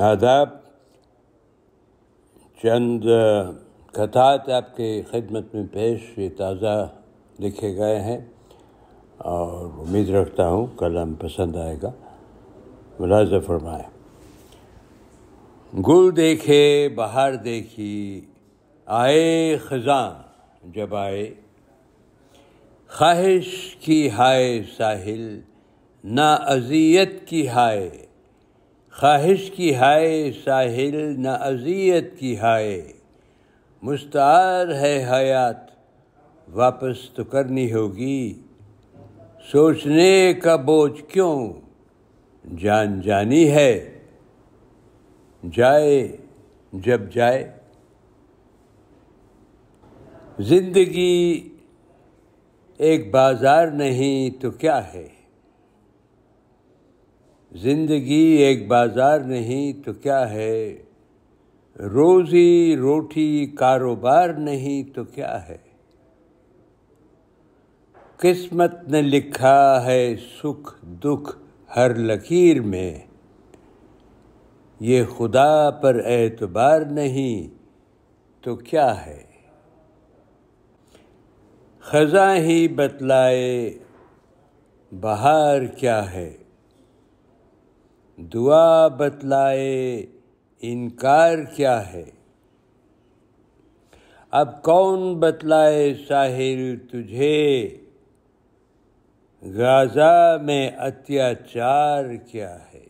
آداب، چند خطات آپ کے خدمت میں پیش یہ تازہ لکھے گئے ہیں اور امید رکھتا ہوں کلم پسند آئے گا۔ ملازہ فرمائے گل دیکھے، بہار دیکھی، آئے خزاں جب آئے۔ خواہش کی ہائے ساحل نہ اذیت کی ہائے۔ خواہش کی ہائے، ساحل نہ اذیت کی ہائے۔ مستعار ہے حیات، واپس تو کرنی ہوگی۔ سوچنے کا بوجھ کیوں؟ جان جانی ہے۔ جائے جب جائے۔ زندگی ایک بازار نہیں تو کیا ہے؟ زندگی ایک بازار نہیں تو کیا ہے؟ روزی روٹی کاروبار نہیں تو کیا ہے؟ قسمت نے لکھا ہے سکھ دکھ ہر لکیر میں۔ یہ خدا پر اعتبار نہیں تو کیا ہے؟ خزاں ہی بتلائے بہار کیا ہے؟ دعا بتلائے، انکار کیا ہے؟ اب کون بتلائے ساحل تجھے؟ غازہ میں اتیاچار کیا ہے؟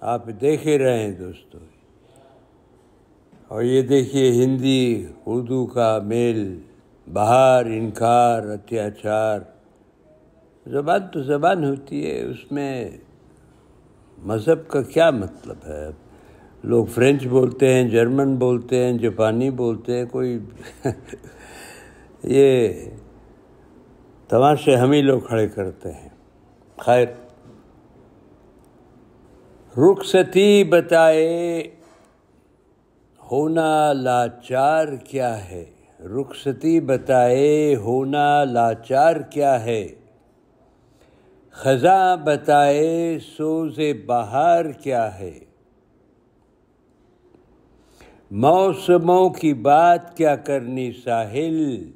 آپ دیکھے رہے ہیں دوستو۔ اور یہ دیکھیے، ہندی، اردو کا میل، بہار، انکار، اتیاچار، زبان تو زبان ہوتی ہے، اس میں مذہب کا کیا مطلب ہے؟ لوگ فرینچ بولتے ہیں، جرمن بولتے ہیں، جاپانی بولتے ہیں، کوئی یہ تماشے ہم ہی لوگ کھڑے کرتے ہیں۔ خیر۔ رخصتی بتائے، ہونا لاچار کیا ہے؟ رخصتی بتائے، ہونا لاچار کیا ہے؟ خزاں بتائے سوز بہار کیا ہے۔ موسموں کی بات کیا کرنی ساحل؟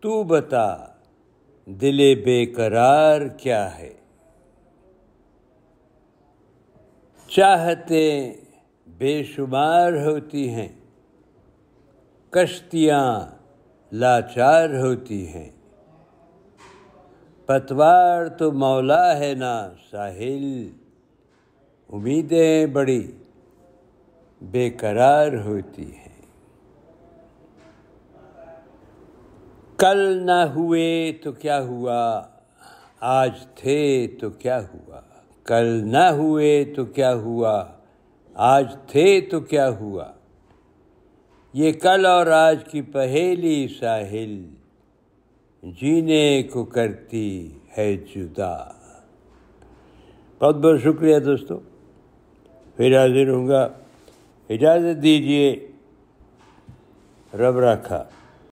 تو بتا، دل بے قرار کیا ہے۔ چاہتے بے شمار ہوتی ہیں، کشتیاں لاچار ہوتی ہیں۔ پتوار تو مولا ہے نا ساحل۔ امیدیں بڑی بے قرار ہوتی ہیں۔ کل نہ ہوئے تو کیا ہوا؟ آج تھے تو کیا ہوا؟ کل نہ ہوئے تو کیا ہوا؟ آج تھے تو کیا ہوا؟ یہ کل اور آج کی پہیلی ساحل۔ جینے کو کرتی ہے جدا۔ بہت بہت شکریہ دوستوں پھر حاضر ہوں گا۔ اجازت دیجیے رب رکھا